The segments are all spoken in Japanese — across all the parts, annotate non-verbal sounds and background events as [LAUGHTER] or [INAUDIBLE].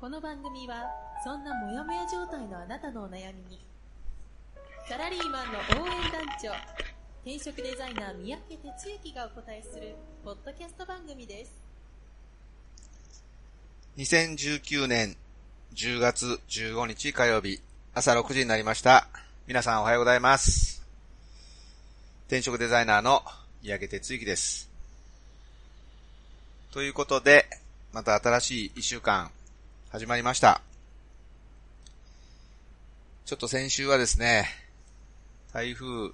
この番組はそんなモヤモヤ状態のあなたのお悩みにサラリーマンの応援団長転職デザイナー三宅哲之がお答えするポッドキャスト番組です2019年10月15日火曜日朝6時になりました。皆さんおはようございます。転職デザイナーの三宅哲之です。ということで、また新しい1週間始まりました。ちょっと先週はですね、台風、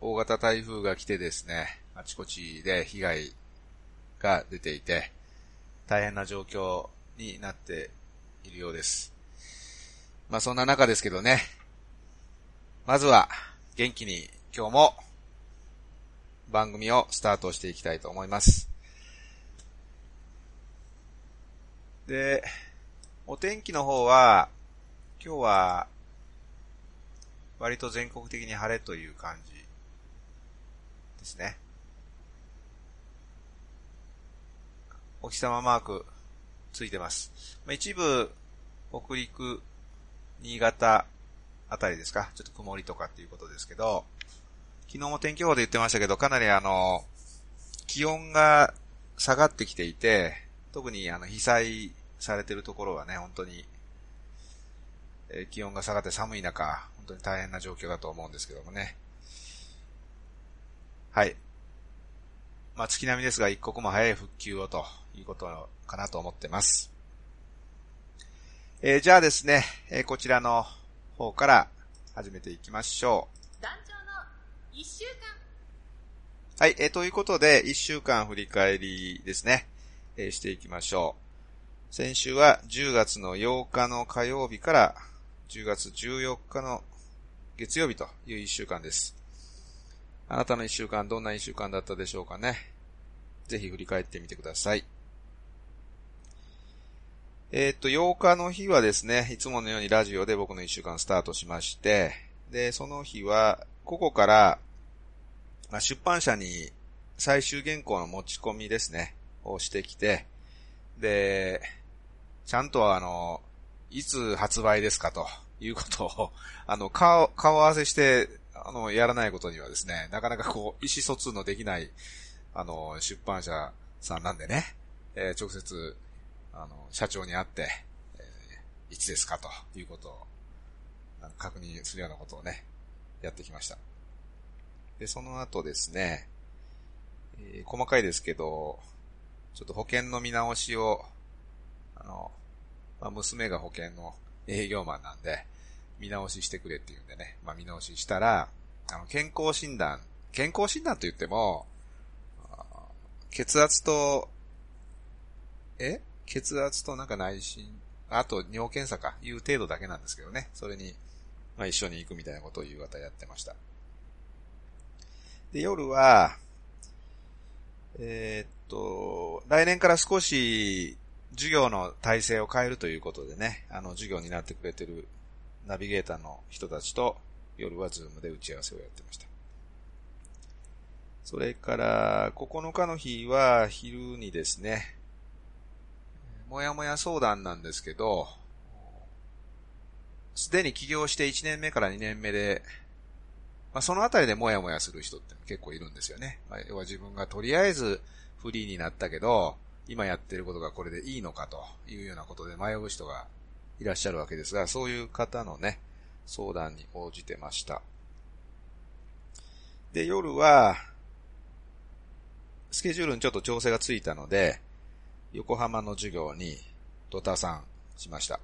大型台風が来てですね、あちこちで被害が出ていて、大変な状況になっているようです。まあそんな中ですけどね、まずは元気に今日も番組をスタートしていきたいと思います。で、お天気の方は、今日は割と全国的に晴れという感じですね。お日様マークついてます。一部、北陸、新潟あたりですか？ちょっと曇りとかっていうことですけど、昨日も天気予報で言ってましたけど、かなりあの、気温が下がってきていて、特にあの、被災されてるところはね、本当に、えー気温が下がって寒い中、本当に大変な状況だと思うんですけどもね。はい。まあ、月並みですが、一刻も早い復旧をということかなと思ってます。えーじゃあですね、えーこちらの方から始めていきましょ団長の1週間う。はい、えーということで、一週間振り返りですね、えーしていきましょう。先週は10月の8日の火曜日から10月14日の月曜日という一週間です。あなたの一週間どんな一週間だったでしょうかね。ぜひ振り返ってみてください。えーっと、8日の日はですね、いつものようにラジオで僕の一週間スタートしまして、で、その日は、ここから、まあ、出版社に最終原稿の持ち込みですね、をしてきて、で、ちゃんとあの、いつ発売ですかということを、[LAUGHS] あの、顔、顔合わせして、あの、やらないことにはですね、なかなかこう、意思疎通のできない、あの、出版社さんなんでね、えー直接、あの、社長に会って、えーいつですかということを、なんか確認するようなことをね、やってきました。で、その後ですね、えー細かいですけど、ちょっと保険の見直しを、あの、まあ、娘が保険の営業マンなんで、見直ししてくれっていうんでね、まあ、見直ししたら、あの、健康診断、健康診断と言っても、血圧と、え？血圧となんか内心、あと尿検査か、いう程度だけなんですけどね、それに、まあ、一緒に行くみたいなことを夕方やってました。で、夜は、えーっと、来年から少し授業の体制を変えるということでね、あの、授業になってくれてるナビゲーターの人たちと夜はズームで打ち合わせをやってました。それから、9日の日は昼にですね、もやもや相談なんですけど、すでに起業して1年目から2年目で、まあ、そのあたりでもやもやする人って結構いるんですよね。まあ、要は自分がとりあえずフリーになったけど、今やってることがこれでいいのかというようなことで迷う人がいらっしゃるわけですが、そういう方のね、相談に応じてました。で、夜は、スケジュールにちょっと調整がついたので、横浜の授業にドタさんしました。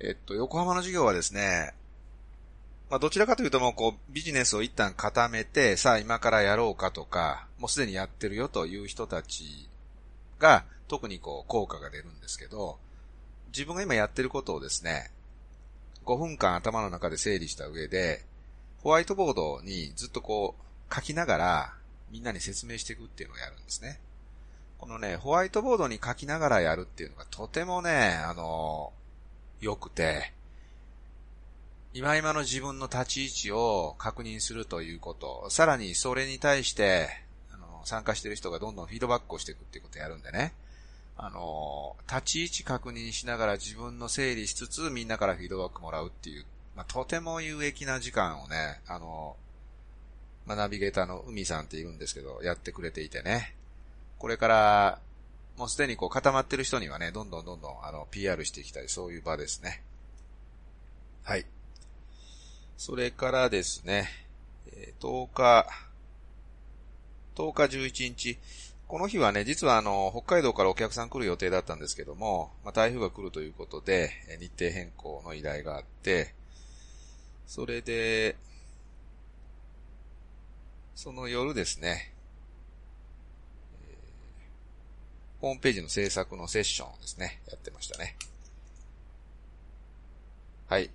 えっと、横浜の授業はですね、まあ、どちらかというともうこう、ビジネスを一旦固めて、さあ今からやろうかとか、もうすでにやってるよという人たちが、特にこう、効果が出るんですけど、自分が今やってることをですね、5分間頭の中で整理した上で、ホワイトボードにずっとこう書きながらみんなに説明していくっていうのをやるんですね。このね、ホワイトボードに書きながらやるっていうのがとてもね、あの、良くて、今今の自分の立ち位置を確認するということ、さらにそれに対して、参加してる人がどんどんフィードバックをしていくっていうことをやるんでね。あの、立ち位置確認しながら自分の整理しつつみんなからフィードバックもらうっていう、まあ、とても有益な時間をね、あの、まあ、ナビゲーターの海さんって言うんですけど、やってくれていてね。これから、もうすでにこう固まってる人にはね、どんどんどんどんあの PR していきたい、そういう場ですね。はい。それからですね、10日、10日11日、この日はね、実はあの、北海道からお客さん来る予定だったんですけども、まあ、台風が来るということで、日程変更の依頼があって、それで、その夜ですね、ホームページの制作のセッションですね、やってましたね。はい。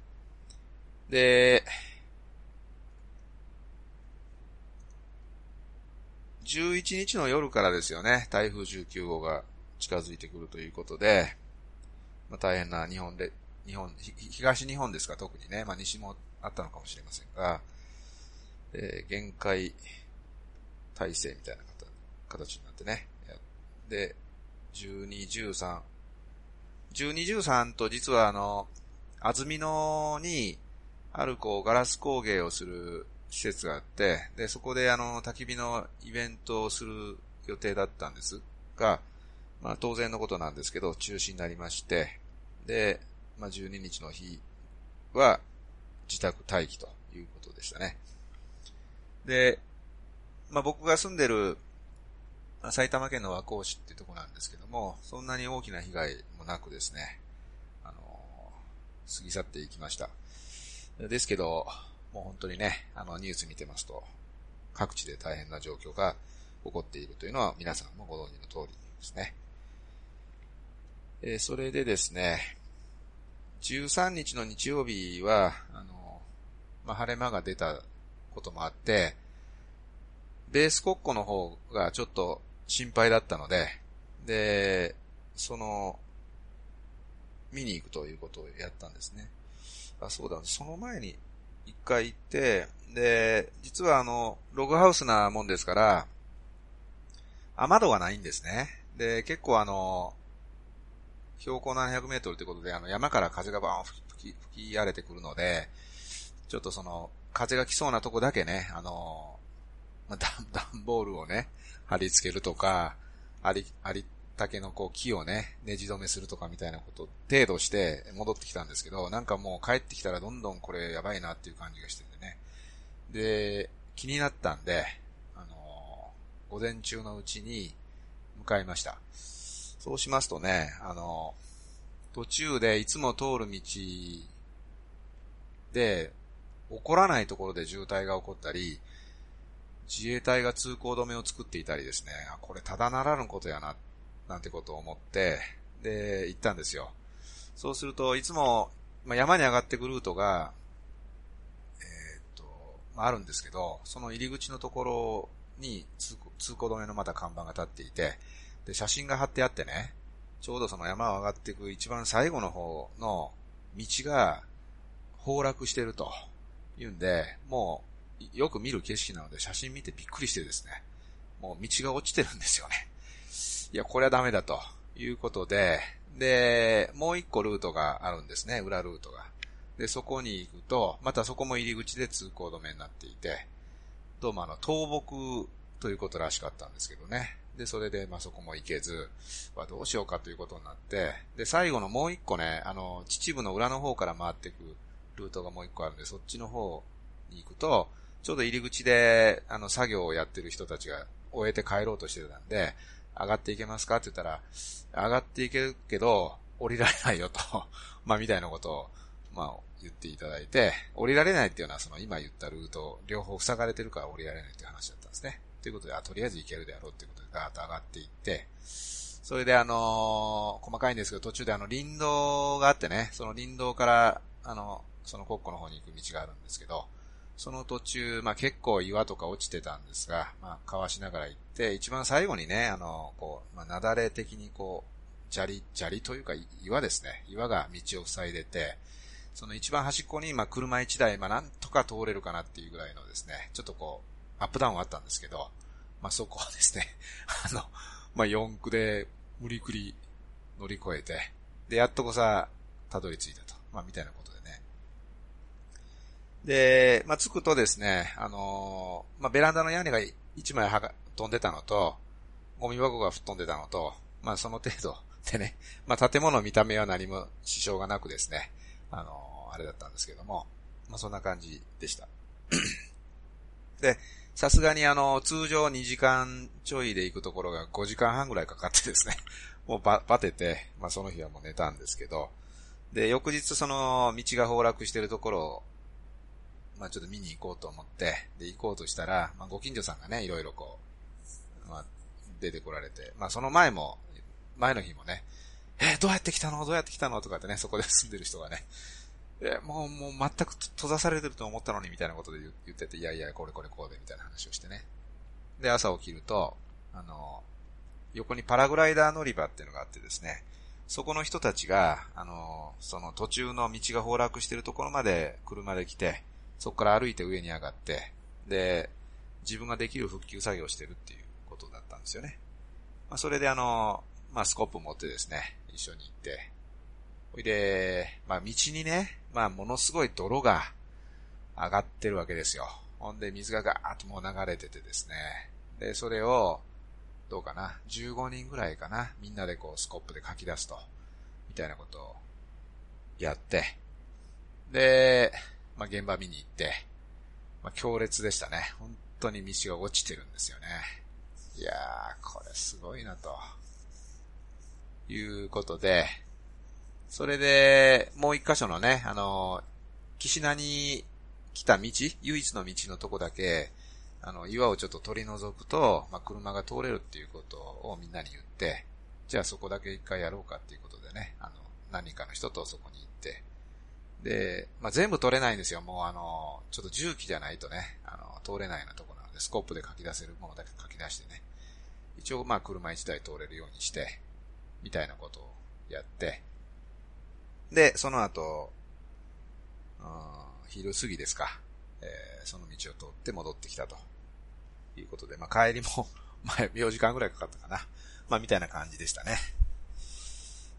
で、11日の夜からですよね、台風19号が近づいてくるということで、まあ、大変な日本で、日本、東日本ですか、特にね、まあ、西もあったのかもしれませんが、えー、限界体制みたいな形になってね。で、12、13、12、13と実はあの、安曇野に、あるこう、ガラス工芸をする施設があって、で、そこであの、焚き火のイベントをする予定だったんですが、まあ当然のことなんですけど、中止になりまして、で、まあ12日の日は自宅待機ということでしたね。で、まあ僕が住んでる、埼玉県の和光市っていうとこなんですけども、そんなに大きな被害もなくですね、あの、過ぎ去っていきました。ですけど、もう本当にね、あのニュース見てますと、各地で大変な状況が起こっているというのは皆さんもご存知の通りですね。えー、それでですね、13日の日曜日は、あの、まあ、晴れ間が出たこともあって、ベース国庫の方がちょっと心配だったので、で、その、見に行くということをやったんですね。あ、そうだ、その前に一回行って、で、実はあの、ログハウスなもんですから、雨戸がないんですね。で、結構あの、標高700メートルということで、あの、山から風がバーン吹き、吹き荒れてくるので、ちょっとその、風が来そうなとこだけね、あの、まあ、段 [LAUGHS] ボールをね、貼り付けるとか、あり、あり竹のこう木をね、ネジ止めするとかみたいなこと程度して戻ってきたんですけど、なんかもう帰ってきたらどんどんこれやばいなっていう感じがしててね。で、気になったんで、あのー、午前中のうちに向かいました。そうしますとね、あのー、途中でいつも通る道で、起こらないところで渋滞が起こったり、自衛隊が通行止めを作っていたりですね、これただならぬことやなっ、なんてことを思って、で、行ったんですよ。そうすると、いつも、まあ、山に上がってくルートが、えー、っと、まあ、あるんですけど、その入り口のところに通行止めのまた看板が立っていて、で、写真が貼ってあってね、ちょうどその山を上がっていく一番最後の方の道が崩落してると言うんで、もうよく見る景色なので写真見てびっくりしてですね、もう道が落ちてるんですよね。いや、これはダメだということで、で、もう一個ルートがあるんですね、裏ルートが。で、そこに行くと、またそこも入り口で通行止めになっていて、どうもあの、倒木ということらしかったんですけどね。で、それで、まあ、そこも行けず、はどうしようかということになって、で、最後のもう一個ね、あの、秩父の裏の方から回っていくルートがもう一個あるんで、そっちの方に行くと、ちょうど入り口で、あの、作業をやってる人たちが終えて帰ろうとしてたんで、上がっていけますか？って言ったら、上がっていけるけど、降りられないよと [LAUGHS] まあ、みたいなことを、まあ、言っていただいて、降りられないっていうのは、その今言ったルート、両方塞がれてるから降りられないっていう話だったんですね。ということで、あ、とりあえず行けるであろうっていうことで、ガーッと上がっていって、それであのー、細かいんですけど、途中であの、林道があってね、その林道から、あの、その国庫の方に行く道があるんですけど、その途中、まあ結構岩とか落ちてたんですが、まあかわしながら行って、一番最後にね、あの、こう、まあなだれ的にこう、砂利、砂利というか岩ですね。岩が道を塞いでて、その一番端っこに、まあ車一台、まあなんとか通れるかなっていうぐらいのですね、ちょっとこう、アップダウンはあったんですけど、まあそこはですね、[LAUGHS] あの、まあ四駆で無理くり乗り越えて、で、やっとこさ、たどり着いたと。まあみたいなことでね。で、まあ着くとですね、あのー、まあベランダの屋根が一枚はが飛んでたのと、ゴミ箱が吹っ飛んでたのと、まあその程度でね、[LAUGHS] まあ建物見た目は何も支障がなくですね、あのー、あれだったんですけども、まあそんな感じでした。で、さすがにあの、通常2時間ちょいで行くところが5時間半ぐらいかかってですね、[LAUGHS] もうば、バテて、まあその日はもう寝たんですけど、で、翌日その道が崩落してるところを、まあちょっと見に行こうと思って、で、行こうとしたら、まあご近所さんがね、いろいろこう、まあ出てこられて、まあその前も、前の日もね、えどうやって来たの？どうやって来たの？とかってね、そこで住んでる人がね、えもう、もう全く閉ざされてると思ったのにみたいなことで言ってて、いやいや、これこれこうでみたいな話をしてね。で、朝起きると、あの、横にパラグライダー乗り場っていうのがあってですね、そこの人たちが、あの、その途中の道が崩落してるところまで車で来て、そこから歩いて上に上がって、で、自分ができる復旧作業してるっていうことだったんですよね。まあ、それであの、まあ、スコップ持ってですね、一緒に行って、ほいで、まあ、道にね、まあ、ものすごい泥が上がってるわけですよ。ほんで、水がガーッともう流れててですね。で、それを、どうかな、15人ぐらいかな、みんなでこう、スコップで書き出すと、みたいなことをやって、で、まあ、現場見に行って、まあ、強烈でしたね。本当に道が落ちてるんですよね。いやー、これすごいなと。いうことで、それで、もう一箇所のね、あの、岸名に来た道、唯一の道のとこだけ、あの、岩をちょっと取り除くと、まあ、車が通れるっていうことをみんなに言って、じゃあそこだけ一回やろうかっていうことでね、あの、何人かの人とそこに行っ、で、まあ、全部取れないんですよ。もうあの、ちょっと重機じゃないとね、あの、通れないようなとこなので、スコップで書き出せるものだけ書き出してね、一応まあ車一台通れるようにして、みたいなことをやって、で、その後、昼過ぎですか、えー、その道を通って戻ってきたということで、まあ帰りも、[LAUGHS] ま4時間ぐらいかかったかな。まあみたいな感じでしたね。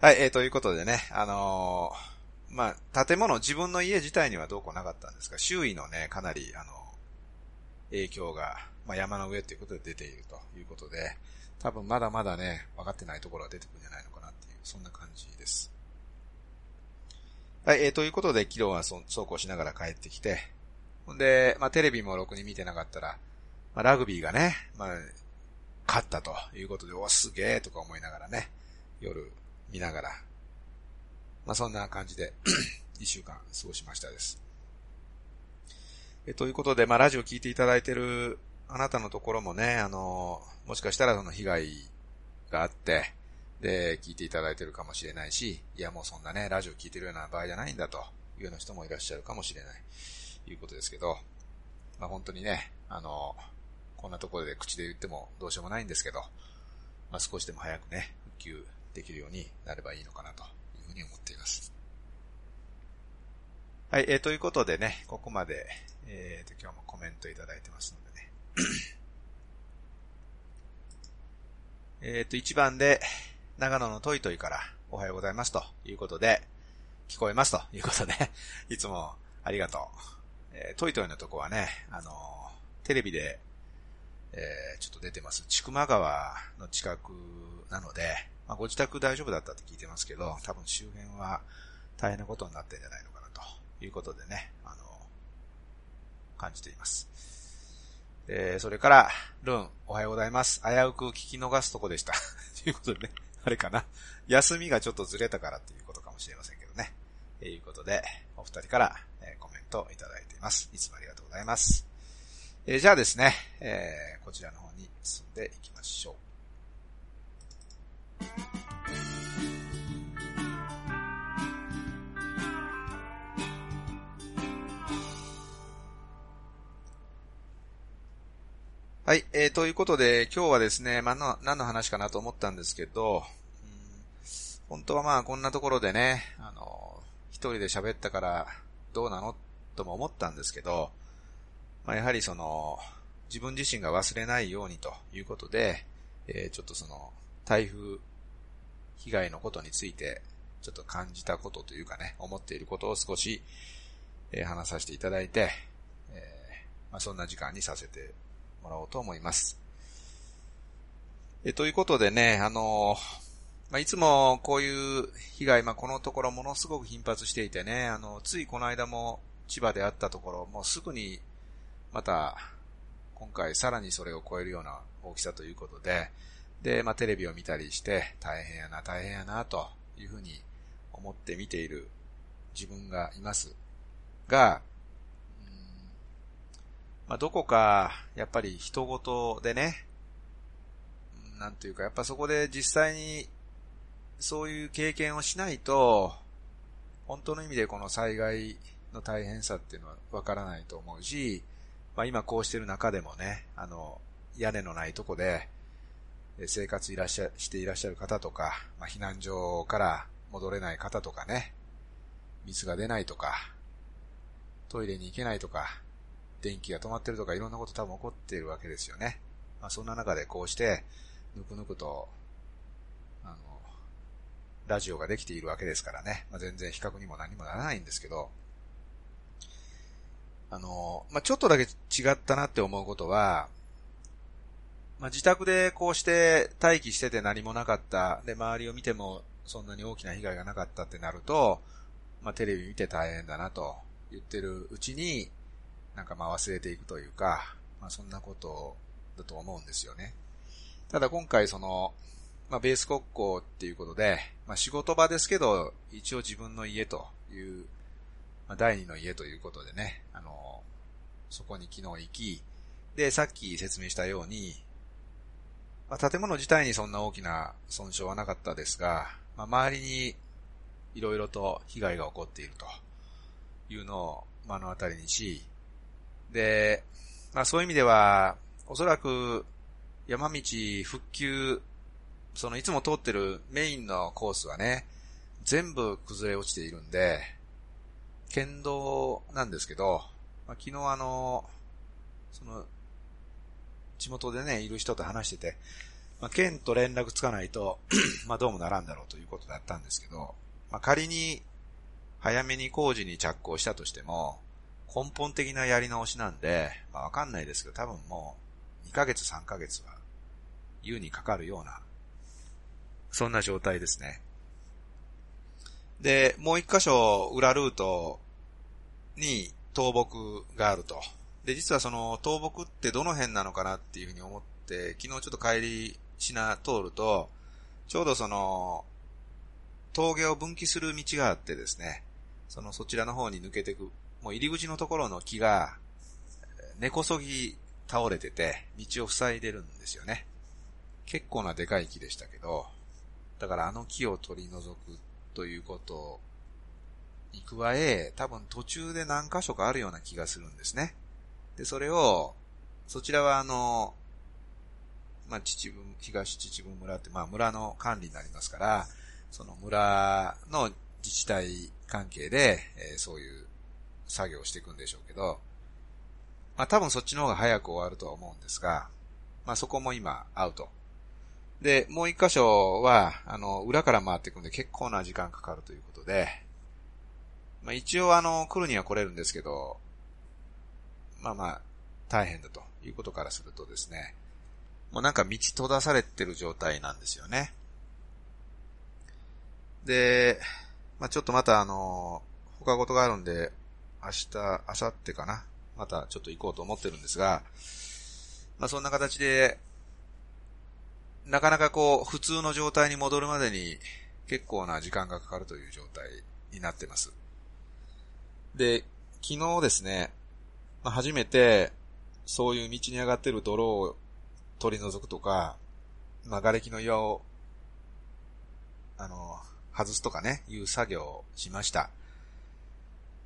はい、えー、ということでね、あのー、まあ建物、自分の家自体にはどうこうなかったんですが、周囲のね、かなり、あの、影響が、まあ山の上ということで出ているということで、多分まだまだね、分かってないところが出てくるんじゃないのかなっていう、そんな感じです。はい、えー、ということで、昨日はそ走行しながら帰ってきて、ほんで、まあ、テレビもろくに見てなかったら、まあ、ラグビーがね、まあ、勝ったということで、お、すげえとか思いながらね、夜見ながら、まあ、そんな感じで [CLEARS THROAT] 一週間過ごしましたです。えということで、まあ、ラジオ聞いていただいてるあなたのところもね、あの、もしかしたらその被害があって、で、聞いていただいてるかもしれないし、いやもうそんなね、ラジオ聞いてるような場合じゃないんだというような人もいらっしゃるかもしれない、いうことですけど、まあ本当にね、あの、こんなところで口で言ってもどうしようもないんですけど、まあ少しでも早くね、復旧できるようになればいいのかなというふうに思っています。はい、えー、ということでね、ここまで、えーと、今日もコメントいただいてますのでね。えっと、1番で、長野のトイトイからおはようございますということで、聞こえますということで、[LAUGHS] いつもありがとう。えー、トイトイのとこはね、あのー、テレビで、えー、ちょっと出てます。千曲川の近くなので、まあ、ご自宅大丈夫だったって聞いてますけど、多分周辺は大変なことになってんじゃないのかなということでね、あの感じています。えー、それから、ルン、おはようございます。危うく聞き逃すとこでした。[LAUGHS] ということでね、あれかな。休みがちょっとずれたからっていうことかもしれませんけどね。ということで、お二人から、えコメントをいただいています。いつもありがとうございます。えー、じゃあですね、えー、こちらの方に進んでいきましょう。はい、えー、ということで、今日はですね、まあの、何の話かなと思ったんですけど、うん、本当はまあ、こんなところでね、あの、一人で喋ったからどうなのとも思ったんですけど、まあ、やはりその、自分自身が忘れないようにということで、えー、ちょっとその、台風被害のことについて、ちょっと感じたことというかね、思っていることを少し、えー、話させていただいて、えー、まあ、そんな時間にさせてもらおうと思います。えということでね、あのまあ、いつもこういう被害、まあ、このところものすごく頻発していてね、あの、ついこの間も千葉であったところ、もうすぐにまた今回さらにそれを超えるような大きさということで、で、まあ、テレビを見たりして、大変やな、大変やな、というふうに思って見ている自分がいます。が、まあ、どこか、やっぱり人事でね、なんというか、やっぱそこで実際に、そういう経験をしないと、本当の意味でこの災害の大変さっていうのはわからないと思うし、まあ今こうしてる中でもね、あの、屋根のないとこで、生活いらっしゃ、していらっしゃる方とか、まあ避難所から戻れない方とかね、水が出ないとか、トイレに行けないとか、電気が止まってるとかいろんなこと多分起こっているわけですよね。まあそんな中でこうして、ぬくぬくと、あの、ラジオができているわけですからね。まあ全然比較にも何もならないんですけど、あの、まあちょっとだけ違ったなって思うことは、まあ自宅でこうして待機してて何もなかった。で、周りを見てもそんなに大きな被害がなかったってなると、まあテレビ見て大変だなと言ってるうちに、なんかまあ忘れていくというか、まあそんなことだと思うんですよね。ただ今回その、まあベース国交っていうことで、まあ仕事場ですけど、一応自分の家という、まあ第二の家ということでね、あの、そこに昨日行き、で、さっき説明したように、まあ建物自体にそんな大きな損傷はなかったですが、まあ周りにいろいろと被害が起こっているというのを目の当たりにし、で、まあそういう意味では、おそらく山道復旧、そのいつも通ってるメインのコースはね、全部崩れ落ちているんで、県道なんですけど、まあ、昨日あの、その、地元でね、いる人と話してて、まあ、県と連絡つかないと [CLEARS THROAT] まあどうもならんだろうということだったんですけど、まあ仮に早めに工事に着工したとしても、根本的なやり直しなんで、まあわかんないですけど、多分もう2ヶ月3ヶ月は優にかかるような、そんな状態ですね。で、もう一箇所裏ルートに倒木があると。で、実はその倒木ってどの辺なのかなっていうふうに思って、昨日ちょっと帰りしな通ると、ちょうどその、峠を分岐する道があってですね、そのそちらの方に抜けていくもう入り口のところの木が、根こそぎ倒れてて、道を塞いでるんですよね。結構なでかい木でしたけど、だからあの木を取り除くということに加え、多分途中で何箇所かあるような気がするんですね。で、それを、そちらはあの、まあ、秩父、東秩父村って、まあ、村の管理になりますから、その村の自治体関係で、えー、そういう作業をしていくんでしょうけど、まあ多分そっちの方が早く終わるとは思うんですが、まあそこも今アウト。で、もう一箇所は、あの、裏から回っていくんで結構な時間かかるということで、まあ一応あの、来るには来れるんですけど、まあまあ、大変だということからするとですね、もうなんか道閉ざされてる状態なんですよね。で、まあちょっとまたあの、他事があるんで、明日、明後日かな？またちょっと行こうと思ってるんですが、まあそんな形で、なかなかこう、普通の状態に戻るまでに結構な時間がかかるという状態になってます。で、昨日ですね、まあ、初めて、そういう道に上がってる泥を取り除くとか、まあ、瓦礫の岩を、あの、外すとかね、いう作業をしました。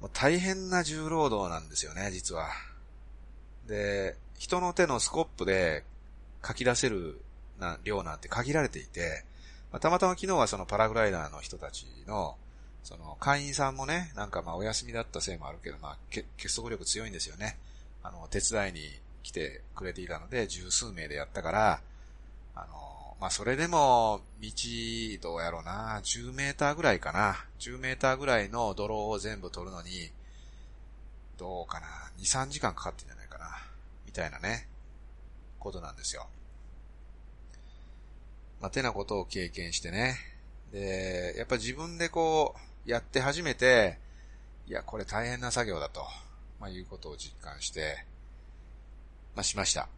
もう大変な重労働なんですよね、実は。で、人の手のスコップで書き出せるな量なんて限られていて、まあ、たまたま昨日はそのパラグライダーの人たちの、その会員さんもね、なんかまあお休みだったせいもあるけど、まあ結束力強いんですよね。あの、手伝いに来てくれていたので、十数名でやったから、あの、まあそれでも、道、どうやろうな、10メーターぐらいかな。10メーターぐらいの泥を全部取るのに、どうかな、2、3時間かかってんじゃないかな。みたいなね、ことなんですよ。まあ、てなことを経験してね。で、やっぱ自分でこう、やって初めて、いや、これ大変な作業だと、まあ、いうことを実感して、まあ、しました。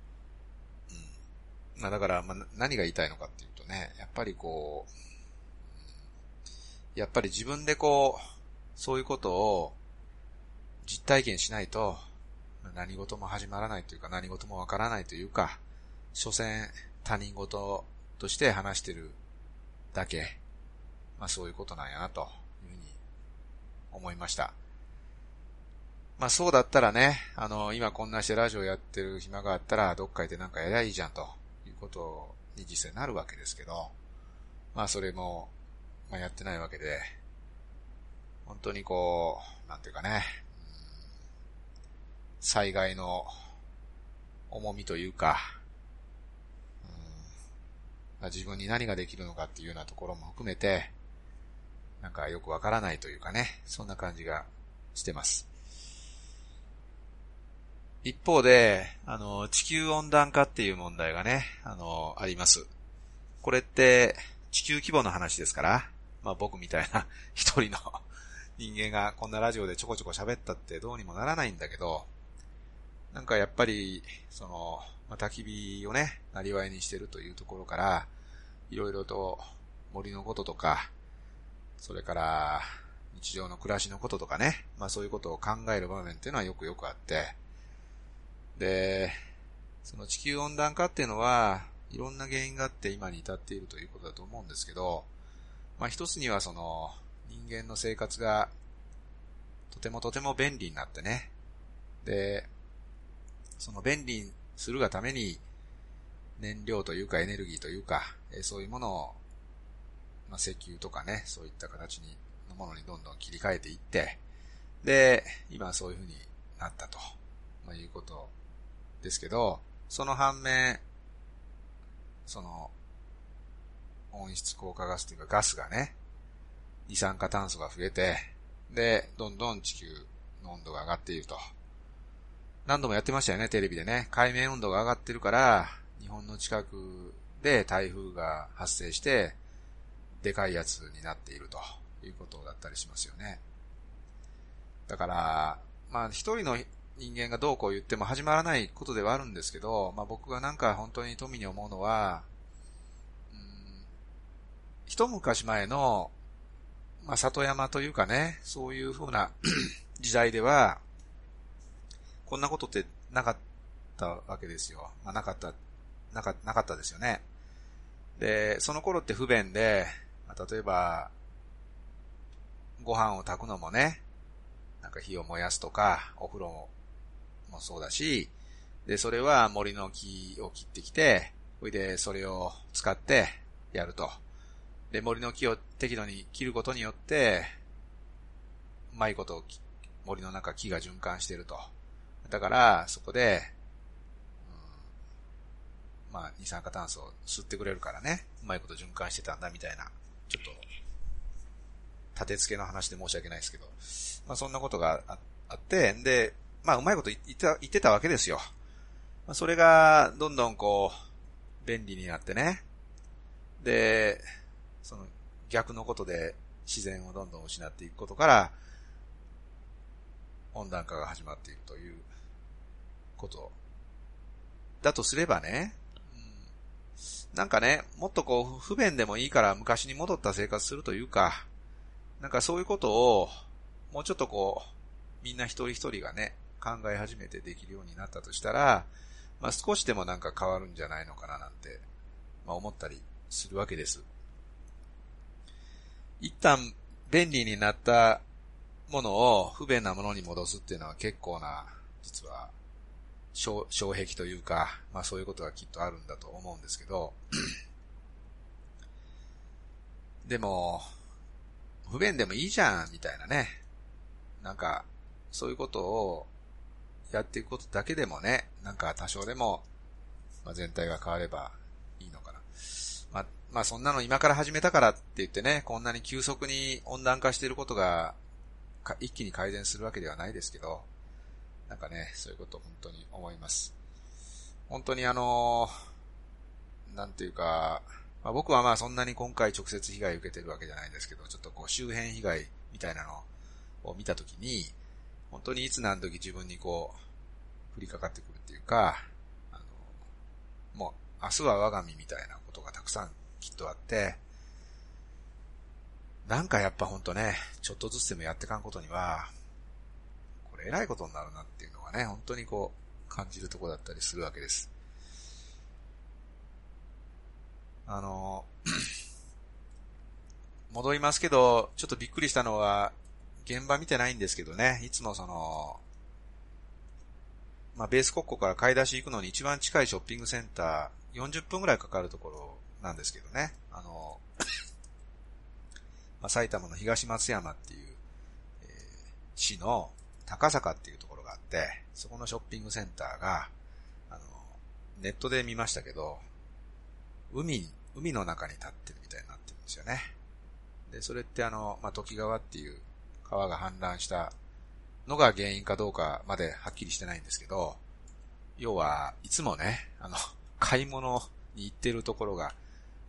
うん。まあ、だから、まあ、何が言いたいのかっていうとね、やっぱりこう、やっぱり自分でこう、そういうことを実体験しないと、何事も始まらないというか、何事もわからないというか、所詮他人事として話してるだけ、まあそういうことなんやなと思いました。まあそうだったらね、あの、今こんなしてラジオやってる暇があったら、どっか行ってなんかやりゃいいじゃんということに実際なるわけですけど、まあそれも、まあやってないわけで、本当にこう、なんていうかね、災害の重みというか、自分に何ができるのかっていうようなところも含めて、なんかよくわからないというかね、そんな感じがしてます。一方で、あの、地球温暖化っていう問題がね、あの、あります。これって、地球規模の話ですから、まあ僕みたいな [LAUGHS] 一人の人間がこんなラジオでちょこちょこ喋ったってどうにもならないんだけど、なんかやっぱり、その、まあ、焚き火をね、なりわいにしてるというところから、いろいろと森のこととか、それから日常の暮らしのこととかね、まあそういうことを考える場面っていうのはよくよくあって、で、その地球温暖化っていうのは、いろんな原因があって今に至っているということだと思うんですけど、まあ一つにはその人間の生活がとてもとても便利になってね、で、その便利するがために、燃料というかエネルギーというか、そういうものを、まあ、石油とかね、そういった形に、のものにどんどん切り替えていって、で、今そういう風になったと、まあ、いうことですけど、その反面、その、温室効果ガスというかガスがね、二酸化炭素が増えて、で、どんどん地球の温度が上がっていると。何度もやってましたよね、テレビでね。海面温度が上がってるから、日本の近くで台風が発生して、でかいやつになっているということだったりしますよね。だから、まあ一人の人間がどうこう言っても始まらないことではあるんですけど、まあ僕がなんか本当に富に思うのは、うん、一昔前の、まあ里山というかね、そういう風な [CLEARS THROAT] 時代では、こんなことってなかったわけですよ。まあ、なかった、なか、なかったですよね。で、その頃って不便で、例えば、ご飯を炊くのもね、なんか火を燃やすとか、お風呂もそうだし、で、それは森の木を切ってきて、ほいで、それを使ってやると。で、森の木を適度に切ることによって、うまいこと森の中木が循環してると。だから、そこで、うん、まあ、二酸化炭素を吸ってくれるからね、うまいこと循環してたんだみたいな、ちょっと、立て付けの話で申し訳ないですけど、まあそんなことがあって、で、まあうまいこと言ってた言ってたわけですよ。まあ、それが、どんどんこう、便利になってね。で、その逆のことで自然をどんどん失っていくことから、温暖化が始まっているということ。だとすればね、なんかね、もっとこう、不便でもいいから昔に戻った生活するというか、なんかそういうことを、もうちょっとこう、みんな一人一人がね、考え始めてできるようになったとしたら、まあ少しでもなんか変わるんじゃないのかななんて、まあ思ったりするわけです。一旦便利になったものを不便なものに戻すっていうのは結構な、実は障壁というか、まあそういうことがきっとあるんだと思うんですけど、[CLEARS THROAT] でも、不便でもいいじゃん、みたいなね。なんか、そういうことをやっていくことだけでもね、なんか多少でも、まあ、全体が変わればいいのかな。まあ、まあそんなの今から始めたからって言ってね、こんなに急速に温暖化していることが、一気に改善するわけではないですけど、なんかね、そういうこと本当に思います。本当にあの、なんていうか、まあ、僕はまあそんなに今回直接被害受けてるわけじゃないんですけど、ちょっとこう周辺被害みたいなのを見たときに、本当にいつ何時自分にこう、降りかかってくるっていうか、あの、もう明日は我が身みたいなことがたくさんきっとあって、なんかやっぱほんとね、ちょっとずつでもやってかんことには、これ偉いことになるなっていうのはね、本当にこう、感じるとこだったりするわけです。あの、[CLEARS THROAT] 戻りますけど、ちょっとびっくりしたのは、現場見てないんですけどね、いつもその、まあ、ベース国庫から買い出し行くのに一番近いショッピングセンター、40分くらいかかるところなんですけどね、あの、まあ、埼玉の東松山っていう、えー、市の高坂っていうところがあって、そこのショッピングセンターが、あの、ネットで見ましたけど、海海の中に立ってるみたいになってるんですよね。で、それってあの、まあ、時川っていう川が氾濫したのが原因かどうかまではっきりしてないんですけど、要は、いつもね、あの、[LAUGHS] 買い物に行ってるところが、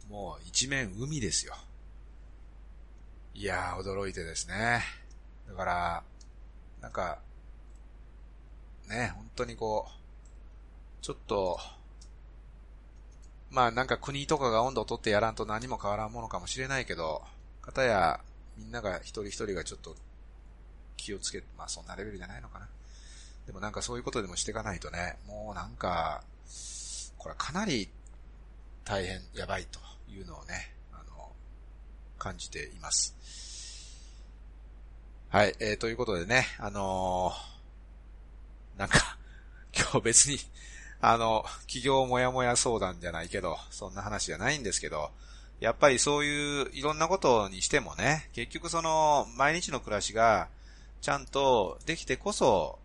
もう一面海ですよ。いやー、驚いてですね。だから、なんか、ね、本当にこう、ちょっと、まあなんか国とかが温度をとってやらんと何も変わらんものかもしれないけど、かたやみんなが一人一人がちょっと気をつけ、まあそんなレベルじゃないのかな。でもなんかそういうことでもしていかないとね、もうなんか、これかなり大変やばいというのをね、あの、感じています。はい、えー、ということでね、あのー、なんか、[LAUGHS] 今日別に [LAUGHS] あの、企業もやもや相談じゃないけど、そんな話じゃないんですけど、やっぱりそういういろんなことにしてもね、結局その毎日の暮らしがちゃんとできてこそ、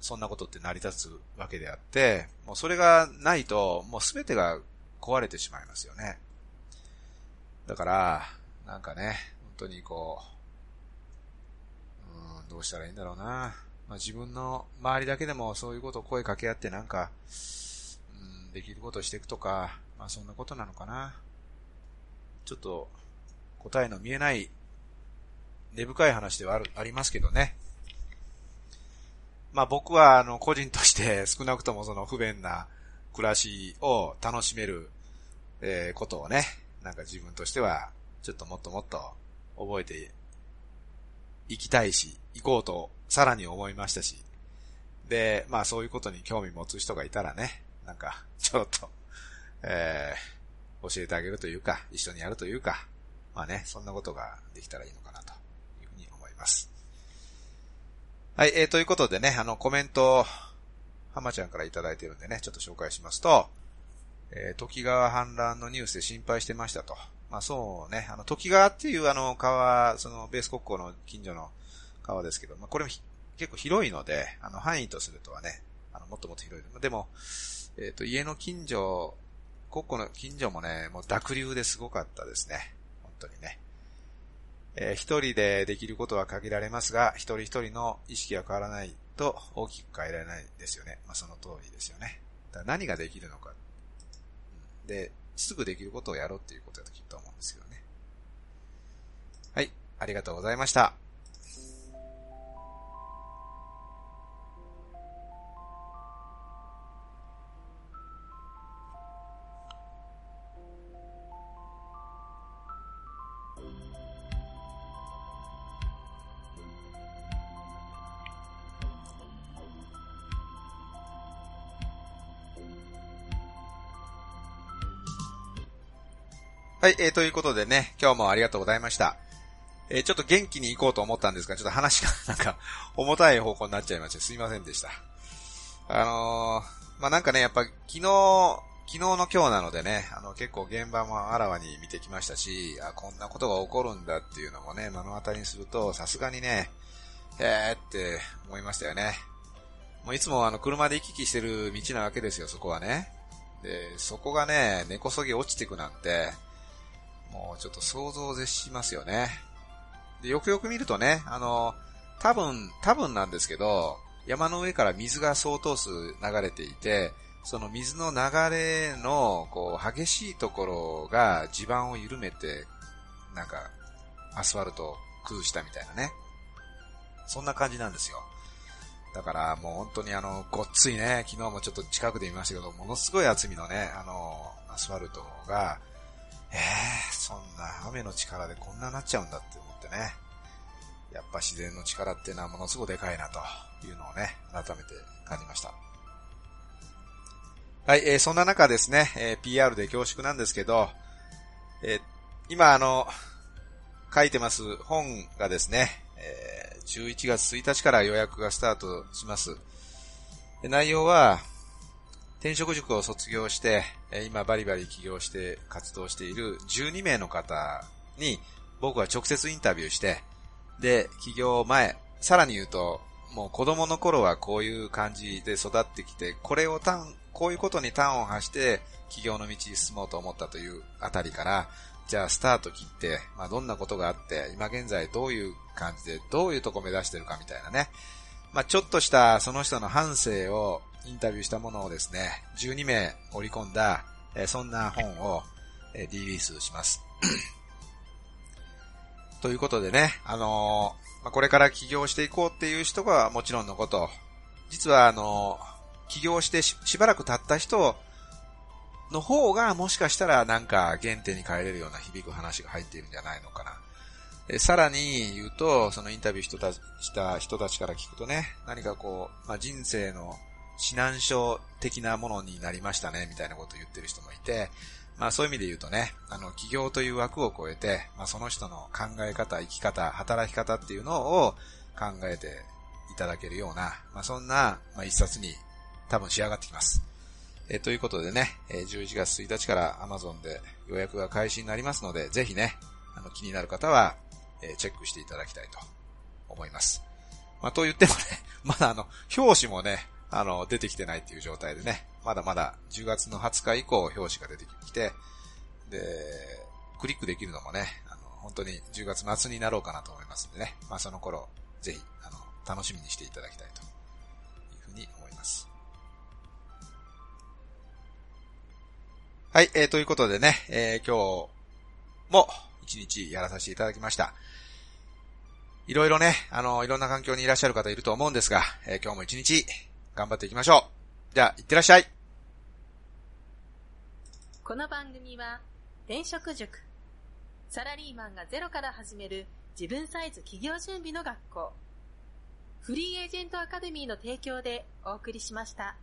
そんなことって成り立つわけであって、もうそれがないと、もうすべてが壊れてしまいますよね。だから、なんかね、本当にこう、どうしたらいいんだろうな。まあ、自分の周りだけでもそういうことを声かけ合ってなんか、うん、できることをしていくとか、まあそんなことなのかな。ちょっと答えの見えない根深い話ではある、ありますけどね。まあ僕はあの個人として [LAUGHS] 少なくともその不便な暮らしを楽しめる、えー、ことをね、なんか自分としてはちょっともっともっと覚えていきたいし、行こうとさらに思いましたし、で、まあそういうことに興味持つ人がいたらね、なんか、[LAUGHS] ちょっと、えー、教えてあげるというか、一緒にやるというか、まあね、そんなことができたらいいのかなというふうに思います。はい、えー、ということでね、あの、コメント、浜ちゃんからいただいてるんでね、ちょっと紹介しますと、えー、時川氾濫のニュースで心配してましたと。まあそうね、あの、時川っていうあの川、そのベース国交の近所の川ですけど、まあ、これも結構広いので、あの、範囲とするとはね、あの、もっともっと広い。でも、えっ、ー、と、家の近所、国庫の近所もね、もう濁流ですごかったですね。本当にね。えー、一人でできることは限られますが、一人一人の意識が変わらないと大きく変えられないですよね。まあ、その通りですよね。だ何ができるのか。で、すぐできることをやろうっていうことだときっと思うんですけどね。はい。ありがとうございました。はい、えー、ということでね、今日もありがとうございました。えー、ちょっと元気に行こうと思ったんですが、ちょっと話がなんか、[LAUGHS] 重たい方向になっちゃいまして、すいませんでした。あのー、まあ、なんかね、やっぱ昨日、昨日の今日なのでね、あの結構現場もあらわに見てきましたし、あ、こんなことが起こるんだっていうのもね、目の当たりにすると、さすがにね、へーって思いましたよね。もういつもあの車で行き来してる道なわけですよ、そこはね。で、そこがね、根こそぎ落ちてくなんて、もうちょっと想像を絶しますよね。で、よくよく見るとね、あの、多分、多分なんですけど、山の上から水が相当数流れていて、その水の流れの、こう、激しいところが地盤を緩めて、なんか、アスファルトを崩したみたいなね。そんな感じなんですよ。だからもう本当にあの、ごっついね、昨日もちょっと近くで見ましたけど、ものすごい厚みのね、あの、アスファルトが、えー、そんな雨の力でこんななっちゃうんだって思ってね。やっぱ自然の力っていうのはものすごくでかいなというのをね、改めて感じました。はい、えー、そんな中ですね、えー、PR で恐縮なんですけど、えー、今あの、書いてます本がですね、えー、11月1日から予約がスタートします。内容は、転職塾を卒業して、今バリバリ起業して活動している12名の方に僕は直接インタビューして、で、起業前、さらに言うと、もう子供の頃はこういう感じで育ってきて、これを単、こういうことに端を発して、起業の道に進もうと思ったというあたりから、じゃあスタート切って、まあどんなことがあって、今現在どういう感じで、どういうとこ目指してるかみたいなね。まあちょっとしたその人の反省をインタビューしたものをですね、12名織り込んだ、えそんな本を、えリリースします。[CLEARS THROAT] ということでね、あの、ま、これから起業していこうっていう人はもちろんのこと、実はあの、起業してしばらく経った人の方がもしかしたらなんか原点に帰れるような響く話が入っているんじゃないのかな。えさらに言うと、そのインタビューした人たちから聞くとね、何かこう、まあ、人生の指南書的なものになりましたね、みたいなことを言ってる人もいて、まあそういう意味で言うとね、あの、企業という枠を超えて、まあその人の考え方、生き方、働き方っていうのを考えていただけるような、まあそんな、まあ一冊に多分仕上がってきます。えということでね、え11月1日から Amazon で予約が開始になりますので、ぜひね、あの気になる方は、えチェックしていただきたいと思います。まあと言ってもね、[LAUGHS] まだあの、表紙もね、あの、出てきてないっていう状態でね、まだまだ10月の20日以降表紙が出てきて、で、クリックできるのもね、あの、本当に10月末になろうかなと思いますんでね、まあその頃、ぜひ、あの、楽しみにしていただきたいというふうに思います。はい、えー、ということでね、えー、今日も一日やらさせていただきました。いろいろね、あの、いろんな環境にいらっしゃる方いると思うんですが、えー、今日も一日頑張っていきましょう。じゃあ、いってらっしゃい。この番組は、転職塾。サラリーマンがゼロから始める自分サイズ企業準備の学校。フリーエージェントアカデミーの提供でお送りしました。